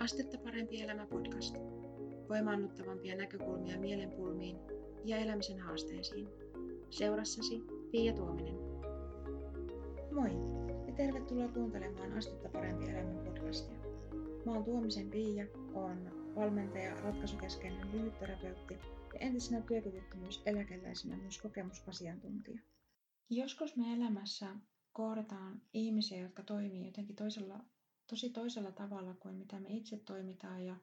Astetta parempi elämä podcast. Voimaannuttavampia näkökulmia mielenpulmiin ja elämisen haasteisiin. Seurassasi Pia Tuominen. Moi ja tervetuloa kuuntelemaan Astetta parempi elämä podcastia. Mä oon Tuomisen Pia, on valmentaja, ratkaisukeskeinen lyhytterapeutti ja entisenä työkyvyttömyyseläkeläisenä myös kokemusasiantuntija. Joskus me elämässä kohdataan ihmisiä, jotka toimii jotenkin toisella tosi toisella tavalla kuin mitä me itse toimitaan ja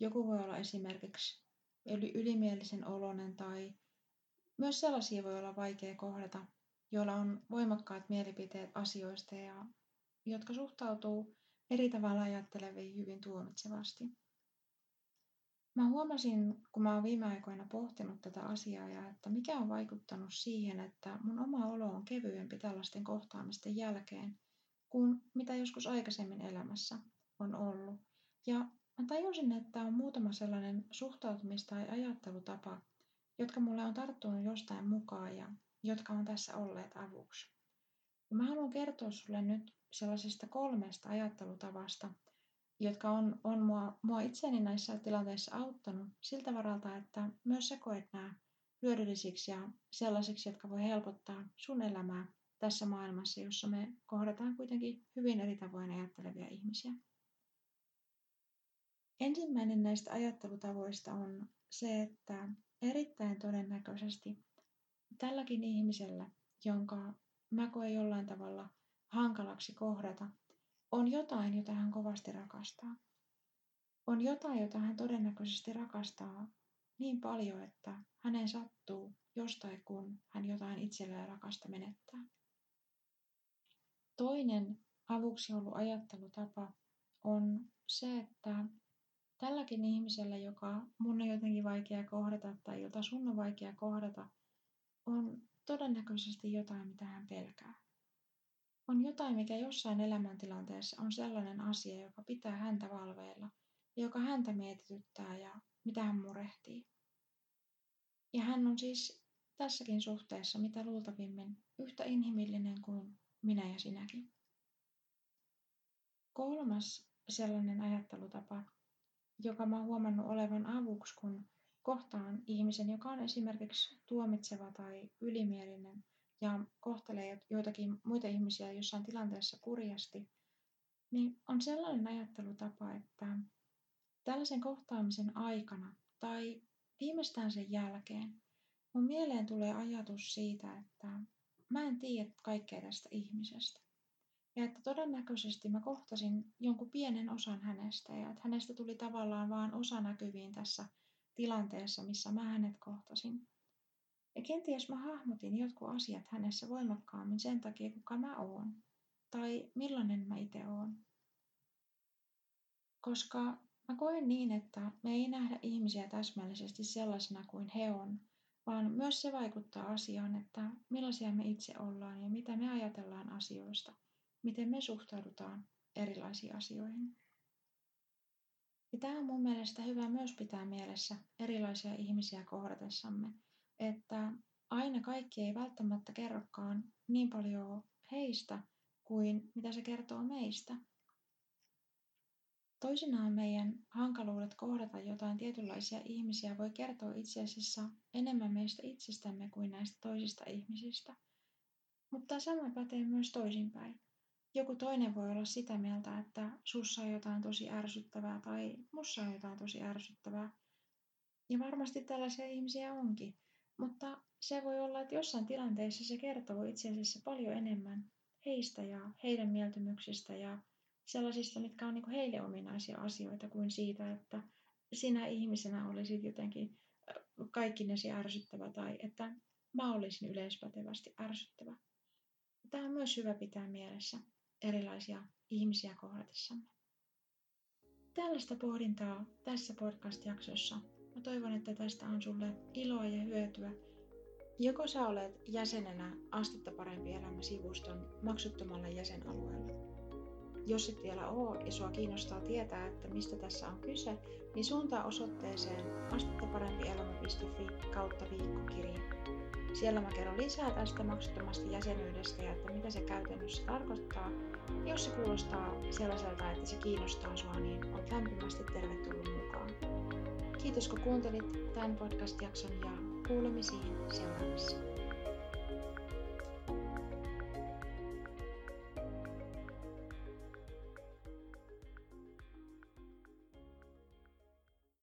joku voi olla esimerkiksi ylimielisen olonen tai myös sellaisia voi olla vaikea kohdata, joilla on voimakkaat mielipiteet asioista ja jotka suhtautuu eri tavalla ajatteleviin hyvin tuomitsevasti. Mä huomasin, kun mä oon viime aikoina pohtinut tätä asiaa ja että mikä on vaikuttanut siihen, että mun oma olo on kevyempi tällaisten kohtaamisten jälkeen kuin mitä joskus aikaisemmin elämässä on ollut. Ja mä tajusin, että on muutama sellainen suhtautumis- tai ajattelutapa, jotka mulle on tarttunut jostain mukaan ja jotka on tässä olleet avuksi. Ja mä haluan kertoa sulle nyt sellaisista kolmesta ajattelutavasta, jotka on, on mua, mua itseni näissä tilanteissa auttanut siltä varalta, että myös sä koet nämä hyödyllisiksi ja sellaisiksi, jotka voi helpottaa sun elämää tässä maailmassa, jossa me kohdataan kuitenkin hyvin eri tavoin ajattelevia ihmisiä. Ensimmäinen näistä ajattelutavoista on se, että erittäin todennäköisesti tälläkin ihmisellä, jonka mä koen jollain tavalla hankalaksi kohdata, on jotain, jota hän kovasti rakastaa. On jotain, jota hän todennäköisesti rakastaa niin paljon, että hänen sattuu jostain, kun hän jotain itselleen rakasta menettää. Toinen avuksi ollut ajattelutapa on se, että tälläkin ihmisellä, joka mun on jotenkin vaikea kohdata tai jota sun on vaikea kohdata, on todennäköisesti jotain, mitä hän pelkää. On jotain, mikä jossain elämäntilanteessa on sellainen asia, joka pitää häntä valveilla joka häntä mietityttää ja mitä hän murehtii. Ja hän on siis tässäkin suhteessa mitä luultavimmin yhtä inhimillinen kuin minä ja sinäkin. Kolmas sellainen ajattelutapa, joka mä oon huomannut olevan avuksi, kun kohtaan ihmisen, joka on esimerkiksi tuomitseva tai ylimielinen ja kohtelee joitakin muita ihmisiä jossain tilanteessa kurjasti, niin on sellainen ajattelutapa, että tällaisen kohtaamisen aikana tai viimeistään sen jälkeen mun mieleen tulee ajatus siitä, että mä en tiedä kaikkea tästä ihmisestä. Ja että todennäköisesti mä kohtasin jonkun pienen osan hänestä ja että hänestä tuli tavallaan vaan osa näkyviin tässä tilanteessa, missä mä hänet kohtasin. Ja kenties mä hahmotin jotkut asiat hänessä voimakkaammin sen takia, kuka mä oon. Tai millainen mä itse oon. Koska mä koen niin, että me ei nähdä ihmisiä täsmällisesti sellaisena kuin he on, vaan myös se vaikuttaa asiaan, että millaisia me itse ollaan ja mitä me ajatellaan asioista, miten me suhtaudutaan erilaisiin asioihin. Ja tämä on mun mielestä hyvä myös pitää mielessä erilaisia ihmisiä kohdatessamme, että aina kaikki ei välttämättä kerrokaan niin paljon heistä kuin mitä se kertoo meistä. Toisinaan meidän hankaluudet kohdata jotain tietynlaisia ihmisiä voi kertoa itse asiassa enemmän meistä itsestämme kuin näistä toisista ihmisistä. Mutta sama pätee myös toisinpäin. Joku toinen voi olla sitä mieltä, että sussa on jotain tosi ärsyttävää tai mussa on jotain tosi ärsyttävää. Ja varmasti tällaisia ihmisiä onkin. Mutta se voi olla, että jossain tilanteessa se kertoo itse asiassa paljon enemmän heistä ja heidän mieltymyksistä ja sellaisista, mitkä on niin heille ominaisia asioita kuin siitä, että sinä ihmisenä olisit jotenkin kaikkinesi ärsyttävä tai että mä olisin yleispätevästi ärsyttävä. Tämä on myös hyvä pitää mielessä erilaisia ihmisiä kohdatessamme. Tällaista pohdintaa tässä podcast-jaksossa. Mä toivon, että tästä on sulle iloa ja hyötyä. Joko sä olet jäsenenä Astetta parempi elämä sivuston maksuttomalla jäsenalueella jos et vielä oo ja sua kiinnostaa tietää, että mistä tässä on kyse, niin suuntaa osoitteeseen astettaparempielämä.fi kautta viikkokirja. Siellä mä kerron lisää tästä maksuttomasta jäsenyydestä ja että mitä se käytännössä tarkoittaa. Jos se kuulostaa sellaiselta, että se kiinnostaa sua, niin olet lämpimästi tervetullut mukaan. Kiitos kun kuuntelit tämän podcast-jakson ja kuulemisiin seuraavassa.